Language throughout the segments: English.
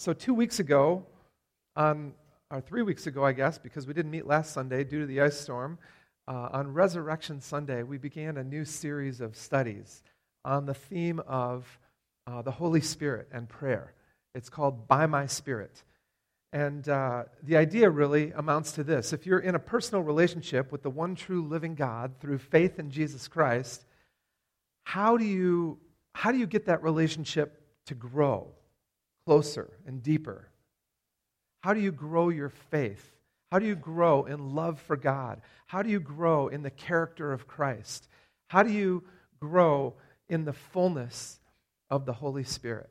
So, two weeks ago, on, or three weeks ago, I guess, because we didn't meet last Sunday due to the ice storm, uh, on Resurrection Sunday, we began a new series of studies on the theme of uh, the Holy Spirit and prayer. It's called By My Spirit. And uh, the idea really amounts to this if you're in a personal relationship with the one true living God through faith in Jesus Christ, how do you, how do you get that relationship to grow closer and deeper? How do you grow your faith? How do you grow in love for God? How do you grow in the character of Christ? How do you grow in the fullness of the Holy Spirit?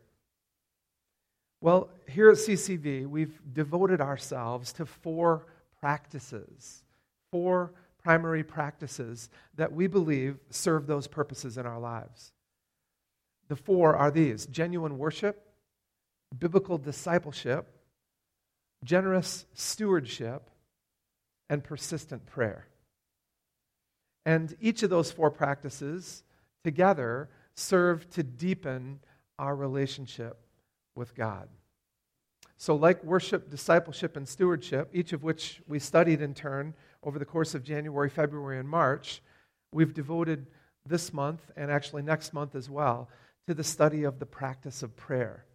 Well, here at CCV, we've devoted ourselves to four practices, four primary practices that we believe serve those purposes in our lives. The four are these genuine worship, biblical discipleship, generous stewardship, and persistent prayer. And each of those four practices together serve to deepen our relationship with God. So, like worship, discipleship, and stewardship, each of which we studied in turn over the course of January, February, and March, we've devoted this month, and actually next month as well, to the study of the practice of prayer.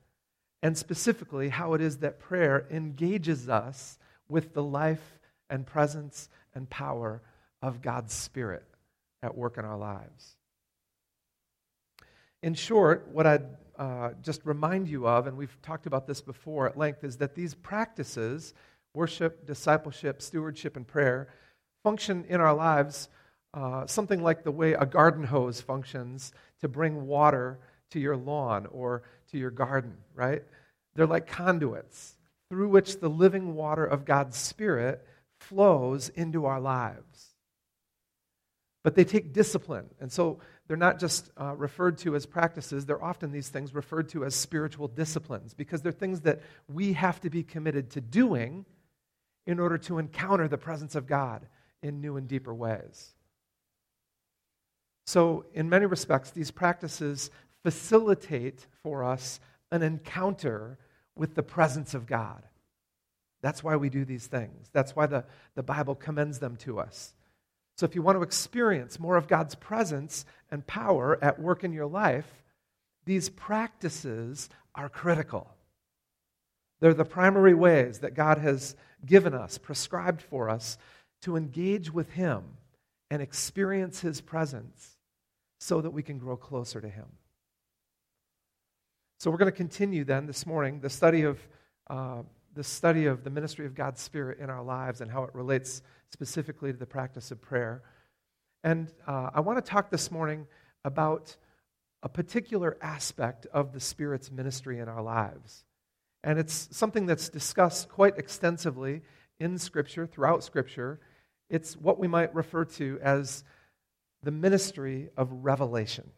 And specifically, how it is that prayer engages us with the life and presence and power of God's Spirit at work in our lives. In short, what I'd uh, just remind you of, and we've talked about this before at length, is that these practices worship, discipleship, stewardship, and prayer function in our lives uh, something like the way a garden hose functions to bring water to your lawn or to your garden, right? They're like conduits through which the living water of God's Spirit flows into our lives. But they take discipline. And so they're not just uh, referred to as practices, they're often these things referred to as spiritual disciplines because they're things that we have to be committed to doing in order to encounter the presence of God in new and deeper ways. So, in many respects, these practices facilitate for us an encounter with the presence of God. That's why we do these things. That's why the, the Bible commends them to us. So, if you want to experience more of God's presence and power at work in your life, these practices are critical. They're the primary ways that God has given us, prescribed for us, to engage with Him and experience His presence so that we can grow closer to Him. So, we're going to continue then this morning the study of. Uh, the study of the ministry of God's Spirit in our lives and how it relates specifically to the practice of prayer. And uh, I want to talk this morning about a particular aspect of the Spirit's ministry in our lives. And it's something that's discussed quite extensively in Scripture, throughout Scripture. It's what we might refer to as the ministry of revelation.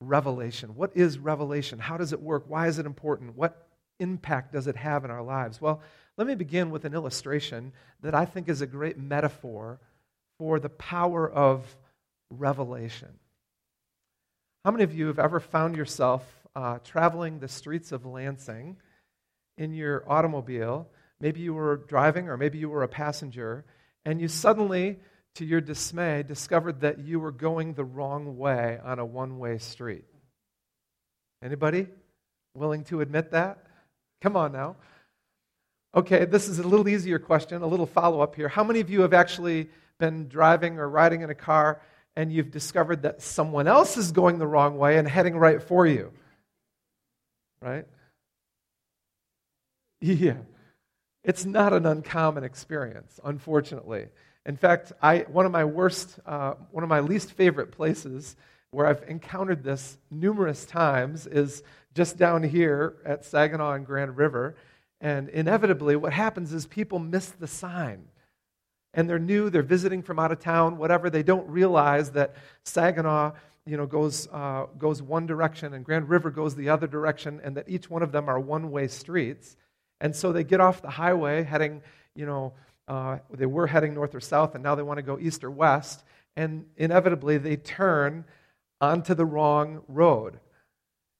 Revelation. What is revelation? How does it work? Why is it important? What impact does it have in our lives? Well, let me begin with an illustration that I think is a great metaphor for the power of revelation. How many of you have ever found yourself uh, traveling the streets of Lansing in your automobile? Maybe you were driving, or maybe you were a passenger, and you suddenly, to your dismay, discovered that you were going the wrong way on a one way street. Anybody willing to admit that? Come on now. Okay, this is a little easier question, a little follow up here. How many of you have actually been driving or riding in a car and you've discovered that someone else is going the wrong way and heading right for you? Right? Yeah. It's not an uncommon experience, unfortunately. In fact, I, one of my worst, uh, one of my least favorite places where I've encountered this numerous times is just down here at Saginaw and Grand River. And inevitably, what happens is people miss the sign. And they're new, they're visiting from out of town, whatever. They don't realize that Saginaw you know, goes, uh, goes one direction and Grand River goes the other direction, and that each one of them are one way streets. And so they get off the highway heading, you know, uh, they were heading north or south, and now they want to go east or west. And inevitably, they turn onto the wrong road.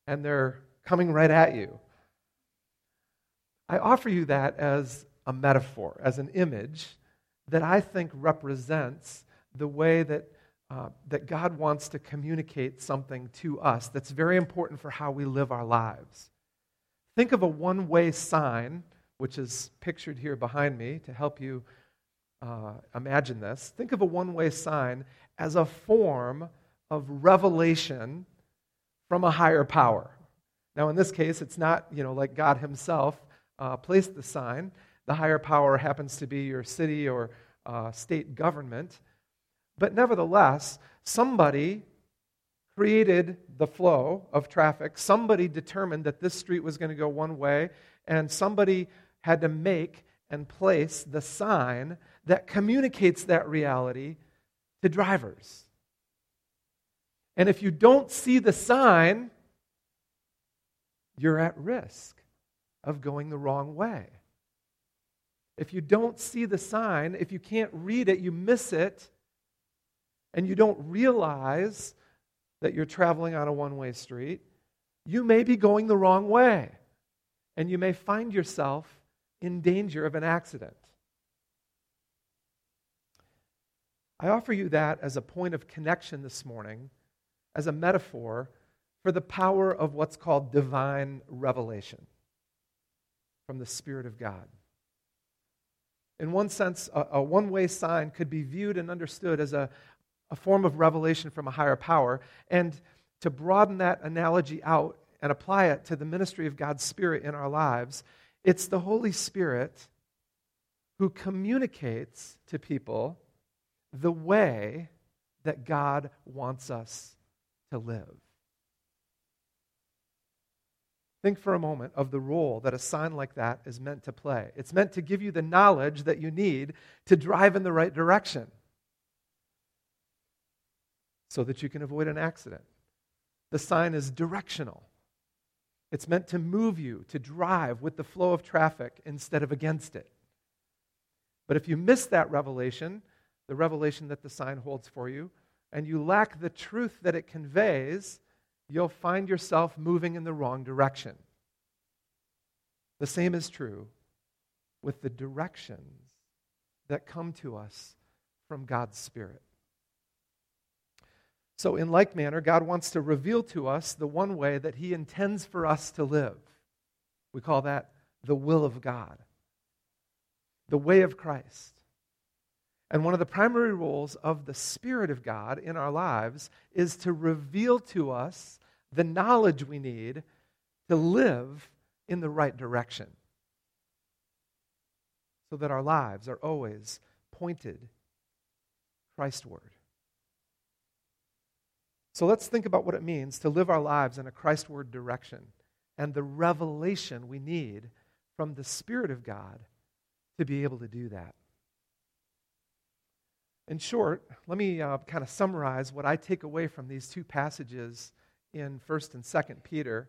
And they're coming right at you. I offer you that as a metaphor, as an image that I think represents the way that, uh, that God wants to communicate something to us that's very important for how we live our lives. Think of a one way sign, which is pictured here behind me to help you uh, imagine this. Think of a one way sign as a form of revelation from a higher power. Now, in this case, it's not, you know, like God Himself uh, placed the sign. The higher power happens to be your city or uh, state government. But nevertheless, somebody created the flow of traffic. Somebody determined that this street was going to go one way, and somebody had to make and place the sign that communicates that reality to drivers. And if you don't see the sign, you're at risk of going the wrong way. If you don't see the sign, if you can't read it, you miss it, and you don't realize that you're traveling on a one way street, you may be going the wrong way. And you may find yourself in danger of an accident. I offer you that as a point of connection this morning, as a metaphor for the power of what's called divine revelation from the Spirit of God. In one sense, a, a one way sign could be viewed and understood as a, a form of revelation from a higher power. And to broaden that analogy out and apply it to the ministry of God's Spirit in our lives, it's the Holy Spirit who communicates to people the way that God wants us to live. Think for a moment of the role that a sign like that is meant to play. It's meant to give you the knowledge that you need to drive in the right direction so that you can avoid an accident. The sign is directional. It's meant to move you to drive with the flow of traffic instead of against it. But if you miss that revelation, the revelation that the sign holds for you, and you lack the truth that it conveys, you'll find yourself moving in the wrong direction. The same is true with the directions that come to us from God's Spirit. So, in like manner, God wants to reveal to us the one way that He intends for us to live. We call that the will of God, the way of Christ. And one of the primary roles of the Spirit of God in our lives is to reveal to us the knowledge we need to live in the right direction so that our lives are always pointed Christward. So let's think about what it means to live our lives in a Christward direction and the revelation we need from the Spirit of God to be able to do that. In short, let me uh, kind of summarize what I take away from these two passages in 1st and 2nd Peter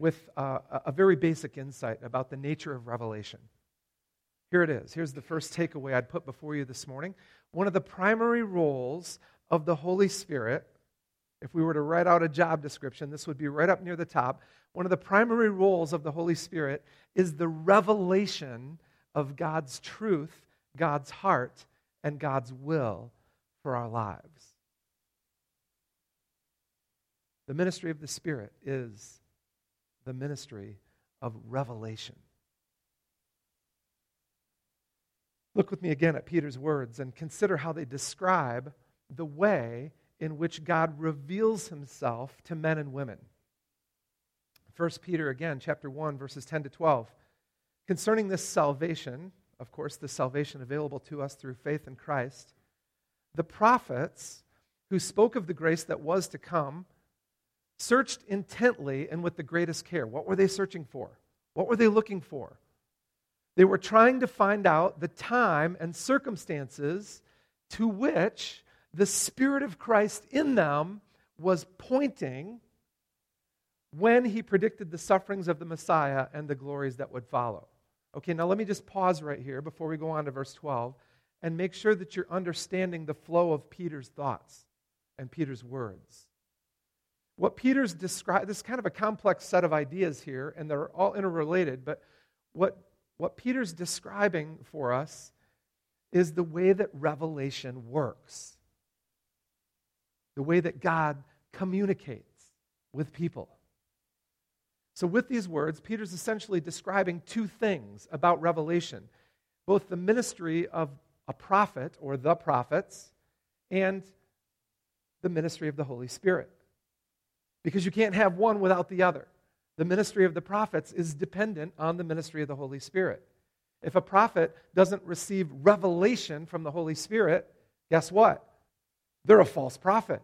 with uh, a very basic insight about the nature of revelation. Here it is. Here's the first takeaway I'd put before you this morning. One of the primary roles of the Holy Spirit, if we were to write out a job description, this would be right up near the top. One of the primary roles of the Holy Spirit is the revelation of God's truth, God's heart, and God's will for our lives. The ministry of the Spirit is the ministry of revelation. Look with me again at Peter's words and consider how they describe the way in which God reveals himself to men and women. 1 Peter again, chapter 1, verses 10 to 12. Concerning this salvation, of course, the salvation available to us through faith in Christ, the prophets who spoke of the grace that was to come searched intently and with the greatest care. What were they searching for? What were they looking for? They were trying to find out the time and circumstances to which the Spirit of Christ in them was pointing when he predicted the sufferings of the Messiah and the glories that would follow. Okay, now let me just pause right here before we go on to verse 12 and make sure that you're understanding the flow of Peter's thoughts and Peter's words. What Peter's described, this is kind of a complex set of ideas here, and they're all interrelated, but what what Peter's describing for us is the way that revelation works, the way that God communicates with people. So, with these words, Peter's essentially describing two things about revelation both the ministry of a prophet or the prophets and the ministry of the Holy Spirit. Because you can't have one without the other. The ministry of the prophets is dependent on the ministry of the Holy Spirit. If a prophet doesn't receive revelation from the Holy Spirit, guess what? They're a false prophet.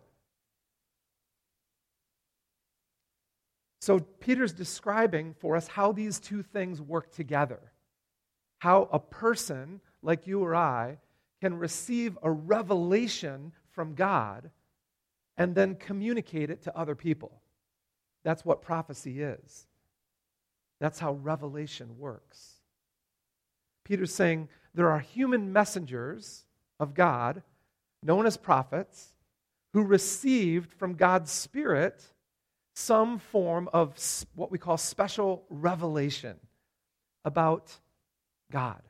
So, Peter's describing for us how these two things work together. How a person like you or I can receive a revelation from God and then communicate it to other people. That's what prophecy is. That's how revelation works. Peter's saying there are human messengers of God, known as prophets, who received from God's Spirit some form of what we call special revelation about God.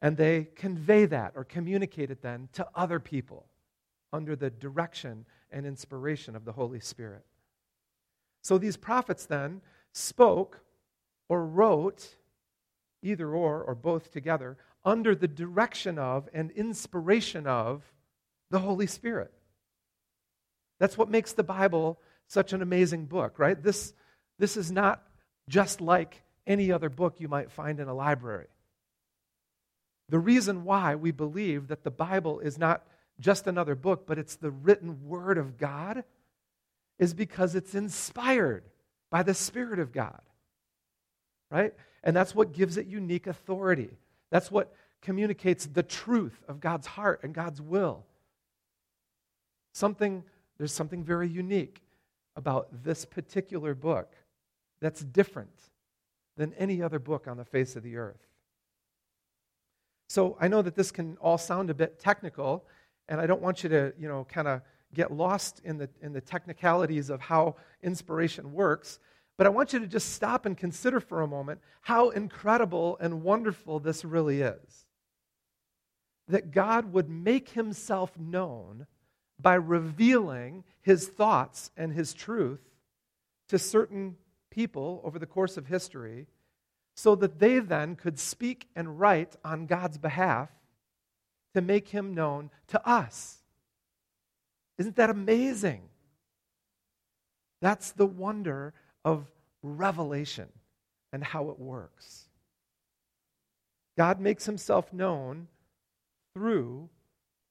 And they convey that or communicate it then to other people under the direction and inspiration of the Holy Spirit. So these prophets then spoke or wrote, either or or both together, under the direction of and inspiration of the Holy Spirit. That's what makes the Bible such an amazing book, right? This, this is not just like any other book you might find in a library. The reason why we believe that the Bible is not just another book, but it's the written word of God is because it's inspired by the Spirit of God. Right? And that's what gives it unique authority. That's what communicates the truth of God's heart and God's will. Something, there's something very unique about this particular book that's different than any other book on the face of the earth. So I know that this can all sound a bit technical, and I don't want you to, you know, kind of get lost in the, in the technicalities of how inspiration works. But I want you to just stop and consider for a moment how incredible and wonderful this really is. That God would make himself known by revealing his thoughts and his truth to certain people over the course of history so that they then could speak and write on God's behalf to make him known to us. Isn't that amazing? That's the wonder of revelation and how it works. God makes himself known through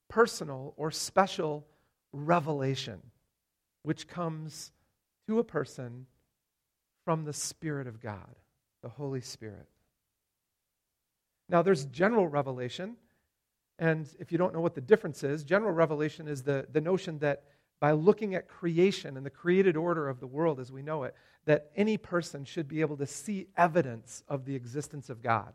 personal or special revelation, which comes to a person from the Spirit of God the Holy Spirit. Now, there's general revelation, and if you don't know what the difference is, general revelation is the, the notion that by looking at creation and the created order of the world as we know it, that any person should be able to see evidence of the existence of God.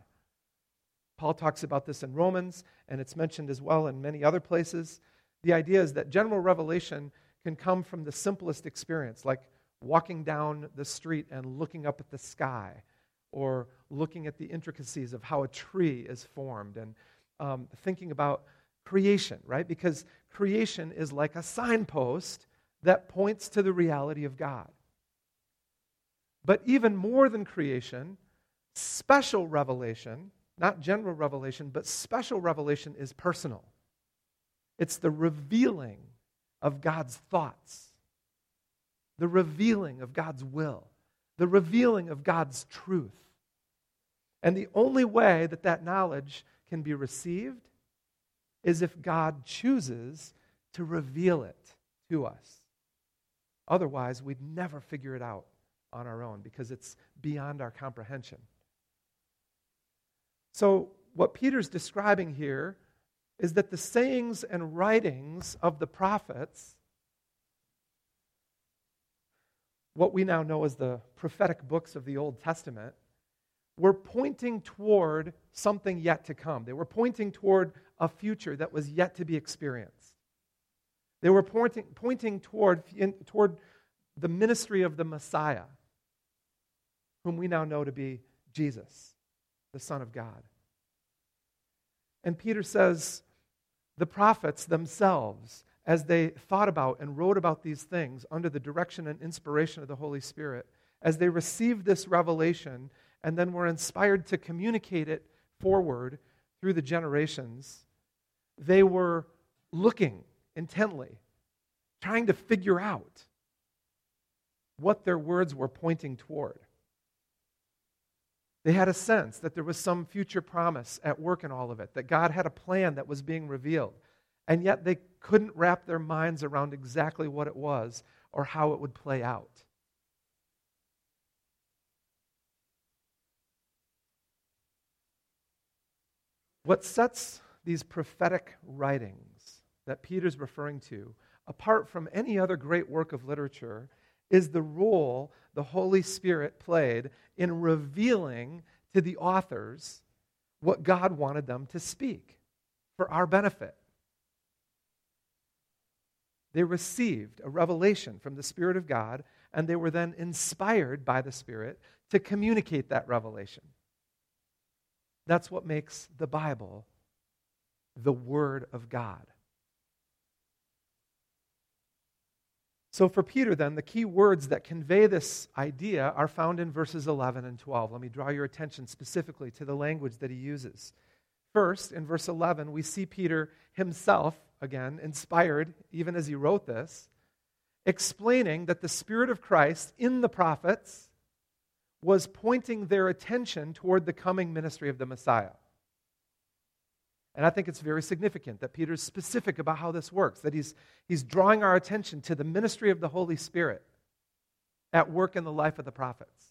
Paul talks about this in Romans, and it's mentioned as well in many other places. The idea is that general revelation can come from the simplest experience, like walking down the street and looking up at the sky, or looking at the intricacies of how a tree is formed and um, thinking about creation, right? Because creation is like a signpost that points to the reality of God. But even more than creation, special revelation, not general revelation, but special revelation is personal. It's the revealing of God's thoughts, the revealing of God's will, the revealing of God's truth. And the only way that that knowledge can be received is if God chooses to reveal it to us. Otherwise, we'd never figure it out on our own because it's beyond our comprehension. So, what Peter's describing here is that the sayings and writings of the prophets, what we now know as the prophetic books of the Old Testament, were pointing toward something yet to come. They were pointing toward a future that was yet to be experienced. They were pointing, pointing toward, in, toward the ministry of the Messiah, whom we now know to be Jesus, the Son of God. And Peter says, the prophets themselves, as they thought about and wrote about these things under the direction and inspiration of the Holy Spirit, as they received this revelation and then were inspired to communicate it forward through the generations, they were looking intently, trying to figure out what their words were pointing toward. They had a sense that there was some future promise at work in all of it, that God had a plan that was being revealed. And yet they couldn't wrap their minds around exactly what it was or how it would play out. What sets these prophetic writings that Peter's referring to apart from any other great work of literature is the role the Holy Spirit played in revealing to the authors what God wanted them to speak for our benefit. They received a revelation from the Spirit of God, and they were then inspired by the Spirit to communicate that revelation. That's what makes the Bible the Word of God. So, for Peter, then, the key words that convey this idea are found in verses 11 and 12. Let me draw your attention specifically to the language that he uses. First, in verse 11, we see Peter himself, again, inspired, even as he wrote this, explaining that the Spirit of Christ in the prophets was pointing their attention toward the coming ministry of the Messiah. And I think it's very significant that Peter's specific about how this works, that he's, he's drawing our attention to the ministry of the Holy Spirit at work in the life of the prophets.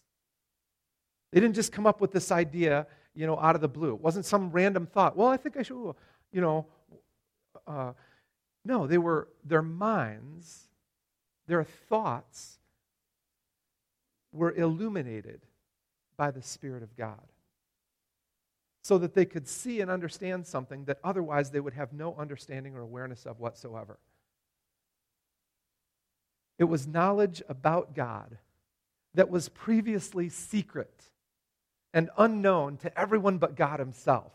They didn't just come up with this idea, you know, out of the blue. It wasn't some random thought. Well, I think I should, you know. Uh, no, they were, their minds, their thoughts were illuminated by the Spirit of God so that they could see and understand something that otherwise they would have no understanding or awareness of whatsoever. It was knowledge about God that was previously secret and unknown to everyone but God Himself.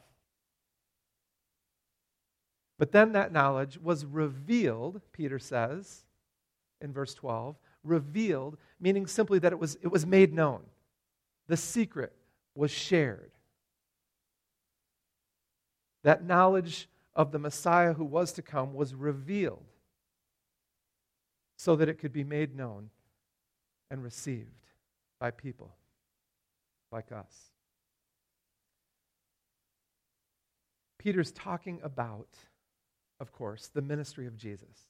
But then that knowledge was revealed, Peter says in verse 12, revealed, meaning simply that it was, it was made known. The secret was shared. That knowledge of the Messiah who was to come was revealed so that it could be made known and received by people like us. Peter's talking about, of course, the ministry of Jesus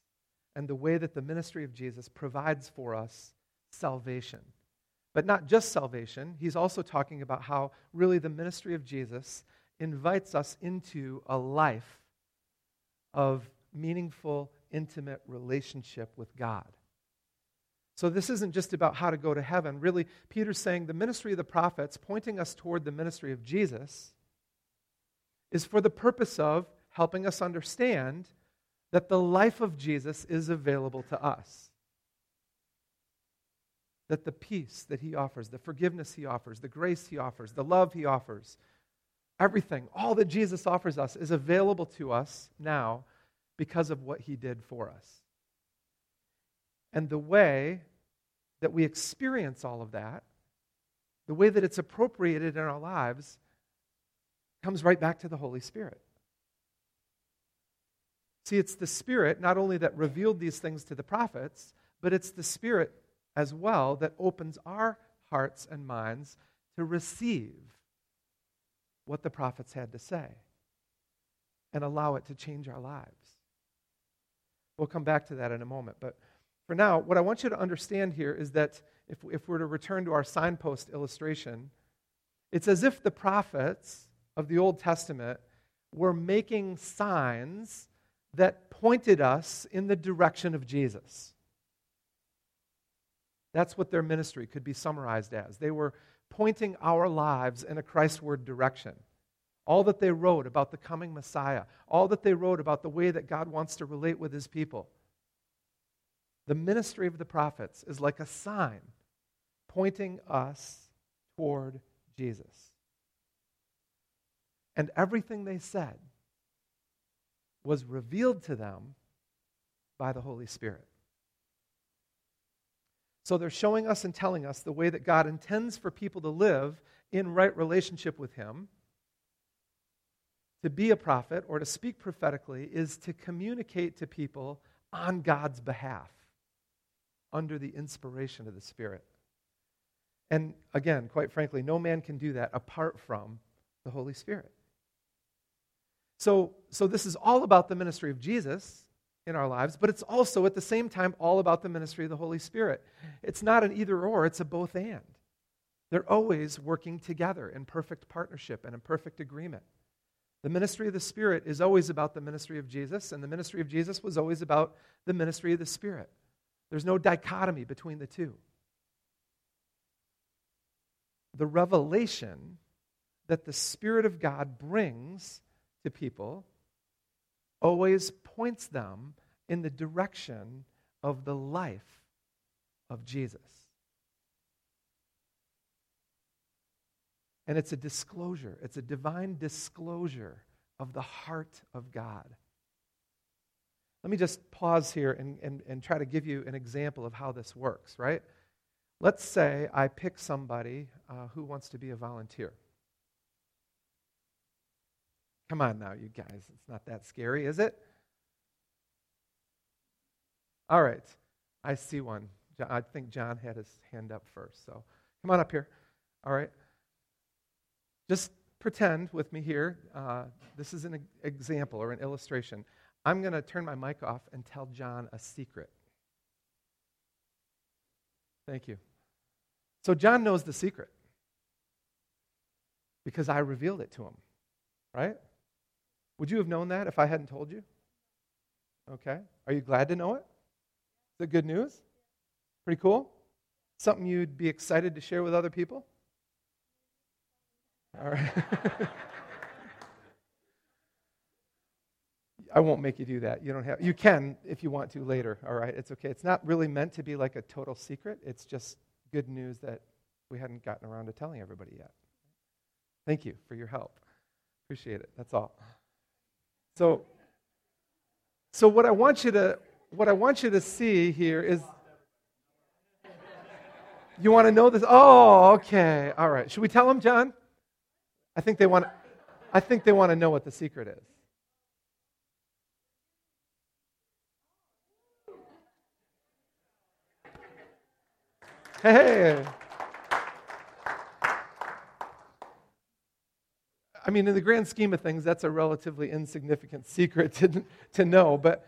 and the way that the ministry of Jesus provides for us salvation. But not just salvation, he's also talking about how really the ministry of Jesus invites us into a life of meaningful, intimate relationship with God. So, this isn't just about how to go to heaven. Really, Peter's saying the ministry of the prophets, pointing us toward the ministry of Jesus, is for the purpose of helping us understand that the life of Jesus is available to us. That the peace that he offers, the forgiveness he offers, the grace he offers, the love he offers, everything, all that Jesus offers us is available to us now because of what he did for us. And the way that we experience all of that, the way that it's appropriated in our lives, comes right back to the Holy Spirit. See, it's the Spirit not only that revealed these things to the prophets, but it's the Spirit as well that opens our hearts and minds to receive what the prophets had to say and allow it to change our lives. We'll come back to that in a moment. But for now, what I want you to understand here is that if, if we're to return to our signpost illustration, it's as if the prophets of the Old Testament were making signs that pointed us in the direction of Jesus. That's what their ministry could be summarized as. They were pointing our lives in a Christward direction. All that they wrote about the coming Messiah, all that they wrote about the way that God wants to relate with his people, the ministry of the prophets is like a sign pointing us toward Jesus. And everything they said was revealed to them by the Holy Spirit. So they're showing us and telling us the way that God intends for people to live in right relationship with Him. To be a prophet or to speak prophetically is to communicate to people on God's behalf under the inspiration of the Spirit. And again, quite frankly, no man can do that apart from the Holy Spirit. So, so this is all about the ministry of Jesus in our lives, but it's also at the same time all about the ministry of the Holy Spirit. It's not an either or, it's a both and. They're always working together in perfect partnership and in perfect agreement. The ministry of the Spirit is always about the ministry of Jesus, and the ministry of Jesus was always about the ministry of the Spirit. There's no dichotomy between the two. The revelation that the Spirit of God brings to people always points them in the direction of the life of Jesus. And it's a disclosure, it's a divine disclosure of the heart of God. Let me just pause here and, and, and try to give you an example of how this works, right? Let's say I pick somebody uh, who wants to be a volunteer. Come on now, you guys. It's not that scary, is it? All right. I see one. I think John had his hand up first. So come on up here. All right. Just pretend with me here. Uh, this is an example or an illustration. I'm going to turn my mic off and tell John a secret. Thank you. So, John knows the secret because I revealed it to him, right? Would you have known that if I hadn't told you? Okay. Are you glad to know it? Is it good news? Pretty cool? Something you'd be excited to share with other people? All right. I won't make you do that. You don't have you can if you want to later, all right? It's okay. It's not really meant to be like a total secret. It's just good news that we hadn't gotten around to telling everybody yet. Thank you for your help. Appreciate it. That's all. So, so what I want you to what I want you to see here is you want to know this? Oh, okay. All right. Should we tell them, John? I think they want I think they want to know what the secret is. Hey. I mean, in the grand scheme of things, that's a relatively insignificant secret to, to know, but,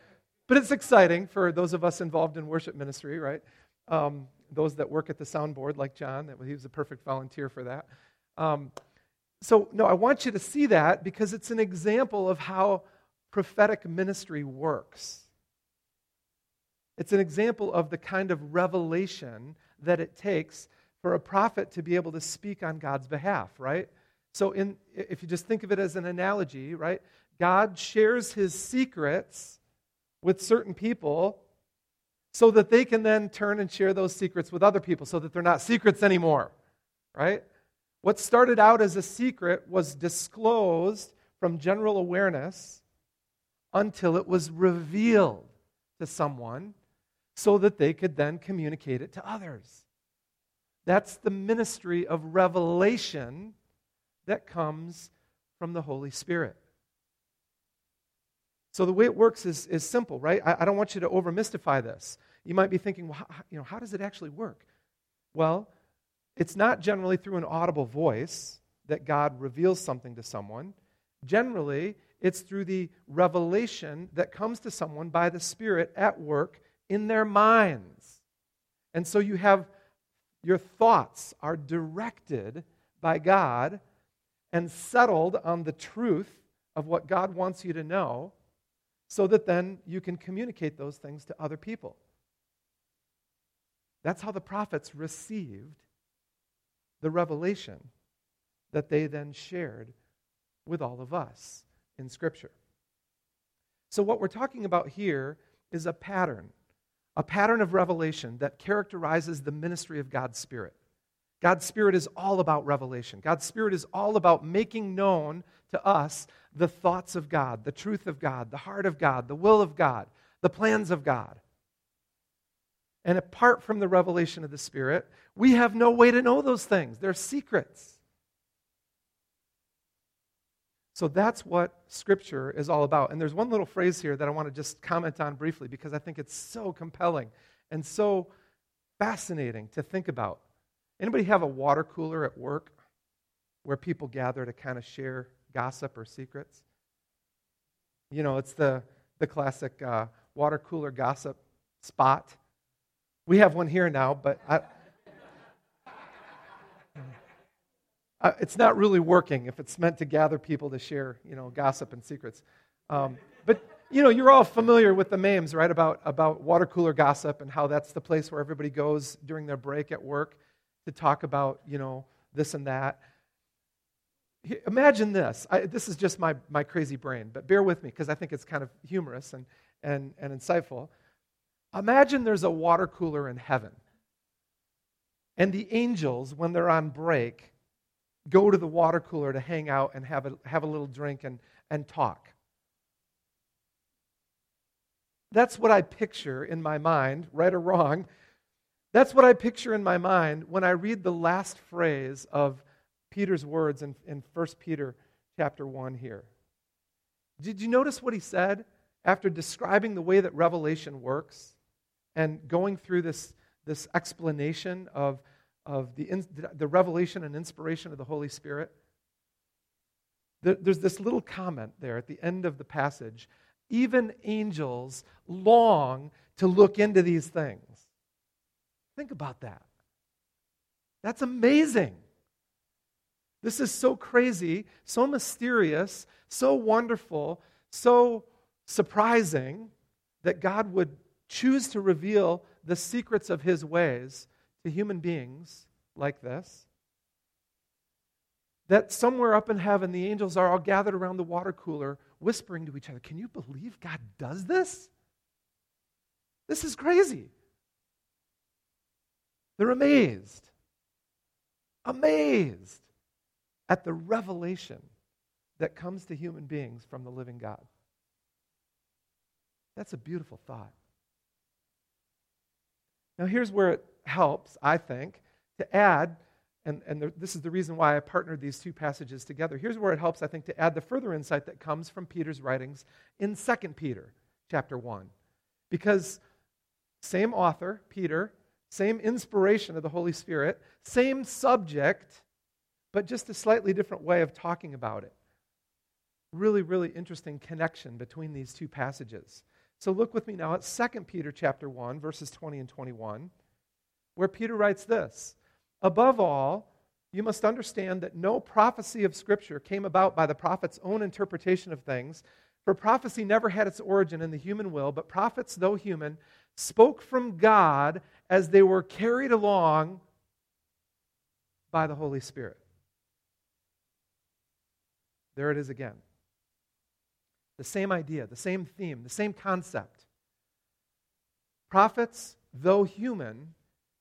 but it's exciting for those of us involved in worship ministry, right? Um, those that work at the soundboard, like John, that he was a perfect volunteer for that. Um, so, no, I want you to see that because it's an example of how prophetic ministry works. It's an example of the kind of revelation that it takes for a prophet to be able to speak on God's behalf, right? So, in, if you just think of it as an analogy, right? God shares his secrets with certain people so that they can then turn and share those secrets with other people so that they're not secrets anymore, right? What started out as a secret was disclosed from general awareness until it was revealed to someone so that they could then communicate it to others. That's the ministry of revelation that comes from the Holy Spirit. So the way it works is, is simple, right? I, I don't want you to overmystify this. You might be thinking, well, how, you know, how does it actually work? Well, it's not generally through an audible voice that God reveals something to someone. Generally, it's through the revelation that comes to someone by the Spirit at work in their minds. And so you have your thoughts are directed by God and settled on the truth of what God wants you to know so that then you can communicate those things to other people. That's how the prophets received the revelation that they then shared with all of us in Scripture. So, what we're talking about here is a pattern, a pattern of revelation that characterizes the ministry of God's Spirit. God's Spirit is all about revelation. God's Spirit is all about making known to us the thoughts of God, the truth of God, the heart of God, the will of God, the plans of God. And apart from the revelation of the Spirit, we have no way to know those things. They're secrets. So that's what Scripture is all about. And there's one little phrase here that I want to just comment on briefly because I think it's so compelling and so fascinating to think about. Anybody have a water cooler at work where people gather to kind of share gossip or secrets? You know, it's the, the classic uh, water cooler gossip spot. We have one here now, but I, uh, it's not really working if it's meant to gather people to share, you know, gossip and secrets. Um, but you know, you're all familiar with the memes, right? About about water cooler gossip and how that's the place where everybody goes during their break at work to talk about, you know, this and that. Imagine this. I, this is just my, my crazy brain, but bear with me because I think it's kind of humorous and, and, and insightful. Imagine there's a water cooler in heaven, and the angels, when they're on break, go to the water cooler to hang out and have a, have a little drink and, and talk. That's what I picture in my mind, right or wrong. That's what I picture in my mind when I read the last phrase of Peter's words in, in 1 Peter chapter 1 here. Did you notice what he said after describing the way that revelation works and going through this, this explanation of of the, the revelation and inspiration of the Holy Spirit, there's this little comment there at the end of the passage. Even angels long to look into these things. Think about that. That's amazing. This is so crazy, so mysterious, so wonderful, so surprising that God would choose to reveal the secrets of his ways to human beings like this. That somewhere up in heaven, the angels are all gathered around the water cooler, whispering to each other, Can you believe God does this? This is crazy. They're amazed, amazed at the revelation that comes to human beings from the living God. That's a beautiful thought. Now, here's where it helps, I think, to add, and, and this is the reason why I partnered these two passages together. Here's where it helps, I think, to add the further insight that comes from Peter's writings in 2 Peter chapter 1. Because same author, Peter, same inspiration of the Holy Spirit, same subject, but just a slightly different way of talking about it. Really, really interesting connection between these two passages. So look with me now at 2 Peter chapter 1, verses 20 and 21, where Peter writes this Above all, you must understand that no prophecy of Scripture came about by the prophet's own interpretation of things, for prophecy never had its origin in the human will, but prophets, though human, spoke from God as they were carried along by the Holy Spirit. There it is again. The same idea, the same theme, the same concept. Prophets, though human,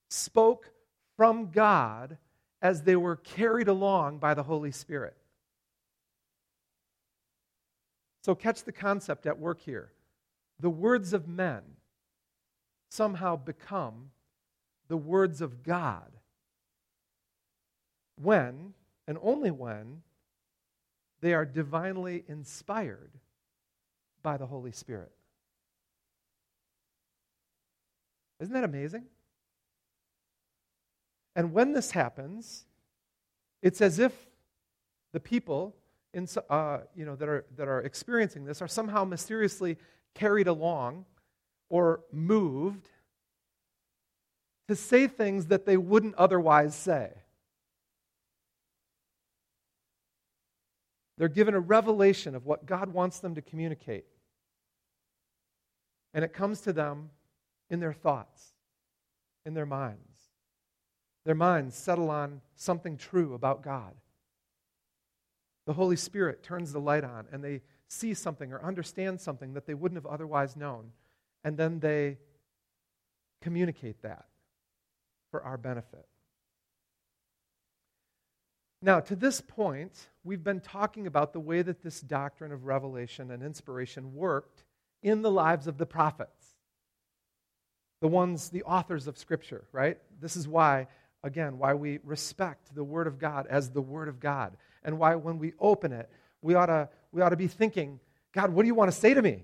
spoke from God as they were carried along by the Holy Spirit. So, catch the concept at work here. The words of men somehow become the words of God when, and only when, they are divinely inspired by the Holy Spirit. Isn't that amazing? And when this happens, it's as if the people in, uh, you know, that, are, that are experiencing this are somehow mysteriously carried along or moved to say things that they wouldn't otherwise say. They're given a revelation of what God wants them to communicate. And it comes to them in their thoughts, in their minds. Their minds settle on something true about God. The Holy Spirit turns the light on and they see something or understand something that they wouldn't have otherwise known. And then they communicate that for our benefit. Now, to this point, we've been talking about the way that this doctrine of revelation and inspiration worked in the lives of the prophets, the ones, the authors of Scripture, right? This is why, again, why we respect the Word of God as the Word of God, and why when we open it, we ought to, we ought to be thinking, God, what do you want to say to me?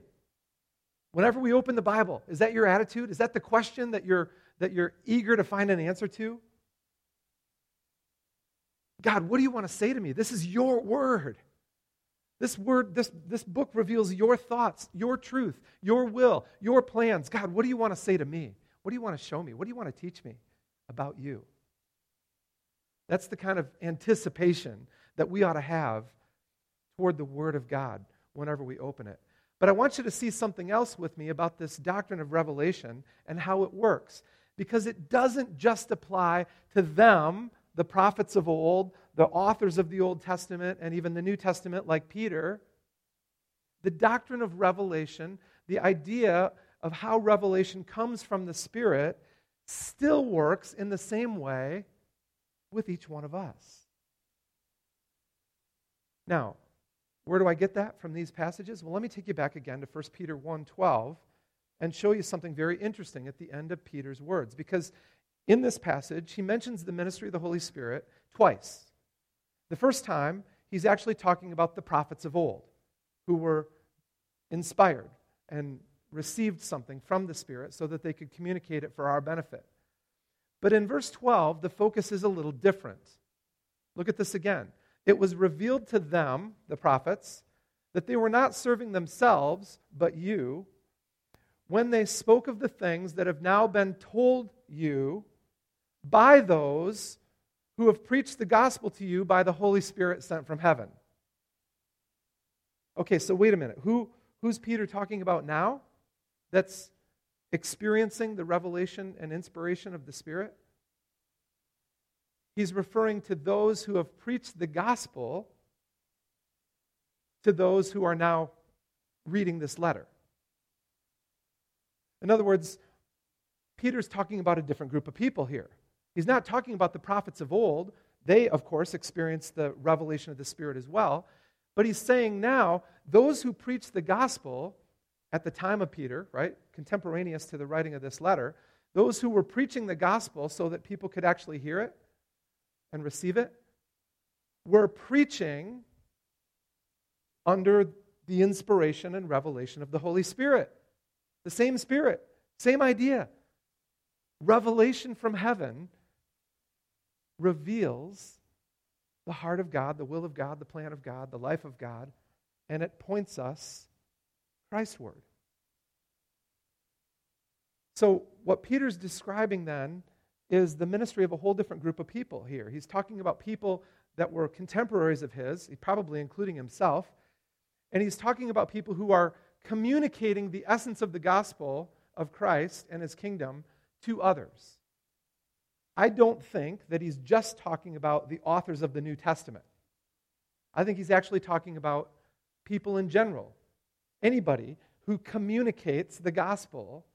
Whenever we open the Bible, is that your attitude? Is that the question that you're, that you're eager to find an answer to? God, what do you want to say to me? This is your word. This word, this, this book reveals your thoughts, your truth, your will, your plans. God, what do you want to say to me? What do you want to show me? What do you want to teach me about you? That's the kind of anticipation that we ought to have toward the Word of God whenever we open it. But I want you to see something else with me about this doctrine of revelation and how it works. Because it doesn't just apply to them the prophets of old, the authors of the Old Testament, and even the New Testament, like Peter, the doctrine of revelation, the idea of how revelation comes from the Spirit, still works in the same way with each one of us. Now, where do I get that from these passages? Well, let me take you back again to 1 Peter 1:12 and show you something very interesting at the end of Peter's words because in this passage, he mentions the ministry of the Holy Spirit twice. The first time, he's actually talking about the prophets of old who were inspired and received something from the Spirit so that they could communicate it for our benefit. But in verse 12, the focus is a little different. Look at this again. It was revealed to them, the prophets, that they were not serving themselves, but you, when they spoke of the things that have now been told you by those who have preached the gospel to you by the Holy Spirit sent from heaven. Okay, so wait a minute. Who, who's Peter talking about now that's experiencing the revelation and inspiration of the Spirit? He's referring to those who have preached the gospel to those who are now reading this letter. In other words, Peter's talking about a different group of people here. He's not talking about the prophets of old. They, of course, experienced the revelation of the Spirit as well. But he's saying now, those who preach the gospel at the time of Peter, right, contemporaneous to the writing of this letter, those who were preaching the gospel so that people could actually hear it and receive it, We're preaching under the inspiration and revelation of the Holy Spirit. The same Spirit, same idea. Revelation from heaven reveals the heart of God, the will of God, the plan of God, the life of God, and it points us Christward. So, what Peter's describing then is the ministry of a whole different group of people here. He's talking about people that were contemporaries of his, probably including himself, and he's talking about people who are communicating the essence of the gospel of Christ and his kingdom to others. I don't think that he's just talking about the authors of the New Testament. I think he's actually talking about people in general. Anybody who communicates the gospel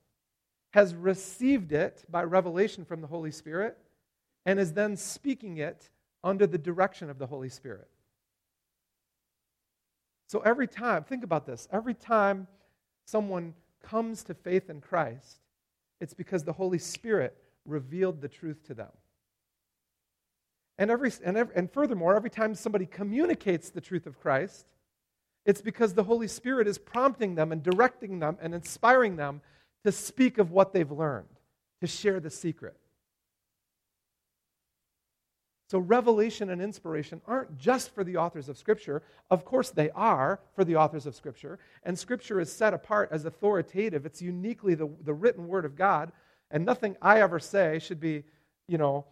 has received it by revelation from the Holy Spirit and is then speaking it under the direction of the Holy Spirit. So every time, think about this, every time someone comes to faith in Christ, it's because the Holy Spirit revealed the truth to them. And, every, and, every, and furthermore, every time somebody communicates the truth of Christ, it's because the Holy Spirit is prompting them and directing them and inspiring them to speak of what they've learned, to share the secret. So, revelation and inspiration aren't just for the authors of Scripture. Of course, they are for the authors of Scripture. And Scripture is set apart as authoritative, it's uniquely the, the written Word of God. And nothing I ever say should be, you know,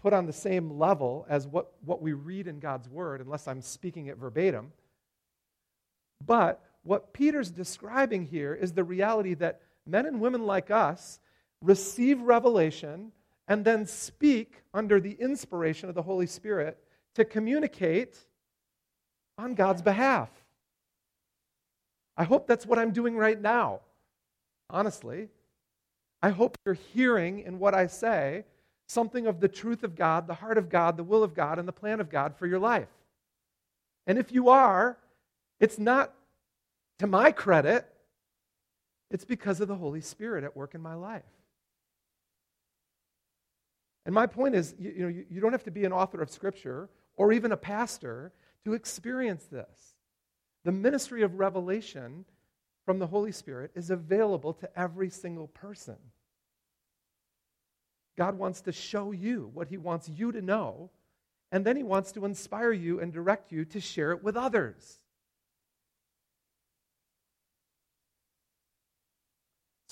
put on the same level as what, what we read in God's Word, unless I'm speaking it verbatim. But what Peter's describing here is the reality that men and women like us receive revelation and then speak under the inspiration of the Holy Spirit to communicate on God's behalf. I hope that's what I'm doing right now, honestly. I hope you're hearing in what I say something of the truth of God, the heart of God, the will of God, and the plan of God for your life. And if you are, it's not to my credit, it's because of the Holy Spirit at work in my life. And my point is, you, you know, you, you don't have to be an author of Scripture or even a pastor to experience this. The ministry of revelation from the Holy Spirit is available to every single person. God wants to show you what He wants you to know, and then He wants to inspire you and direct you to share it with others.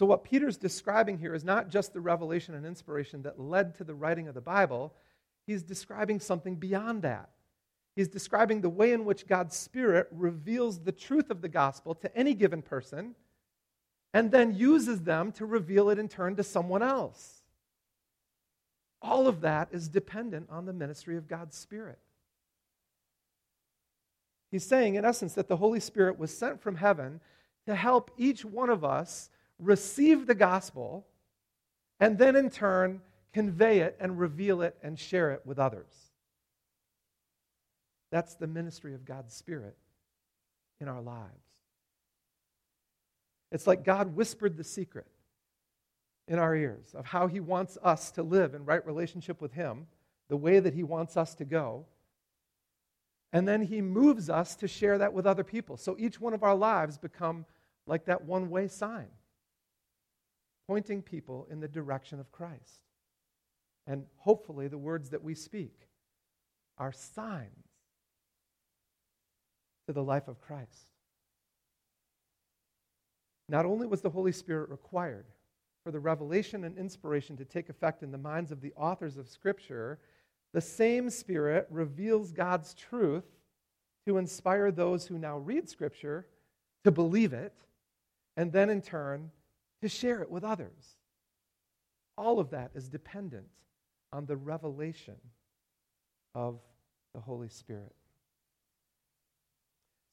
So, what Peter's describing here is not just the revelation and inspiration that led to the writing of the Bible, he's describing something beyond that. He's describing the way in which God's Spirit reveals the truth of the gospel to any given person and then uses them to reveal it in turn to someone else. All of that is dependent on the ministry of God's Spirit. He's saying, in essence, that the Holy Spirit was sent from heaven to help each one of us receive the gospel, and then in turn convey it and reveal it and share it with others. That's the ministry of God's Spirit in our lives. It's like God whispered the secret in our ears of how He wants us to live in right relationship with Him, the way that He wants us to go. And then He moves us to share that with other people. So each one of our lives become like that one way sign pointing people in the direction of Christ. And hopefully, the words that we speak are signs to the life of Christ. Not only was the Holy Spirit required for the revelation and inspiration to take effect in the minds of the authors of Scripture, the same Spirit reveals God's truth to inspire those who now read Scripture to believe it, and then in turn to share it with others. All of that is dependent on the revelation of the Holy Spirit.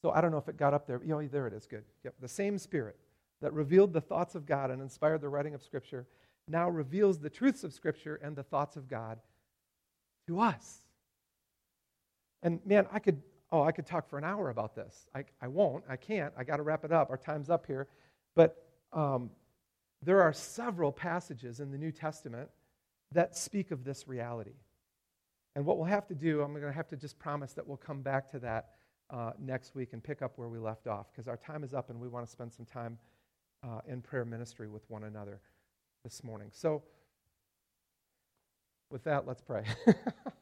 So I don't know if it got up there. Oh, there it is. Good. Yep. The same Spirit that revealed the thoughts of God and inspired the writing of Scripture now reveals the truths of Scripture and the thoughts of God to us. And man, I could, oh, I could talk for an hour about this. I, I won't. I can't. I got to wrap it up. Our time's up here. But um, there are several passages in the New Testament that speak of this reality. And what we'll have to do, I'm going to have to just promise that we'll come back to that uh, next week and pick up where we left off because our time is up and we want to spend some time uh, in prayer ministry with one another this morning. So, with that, let's pray.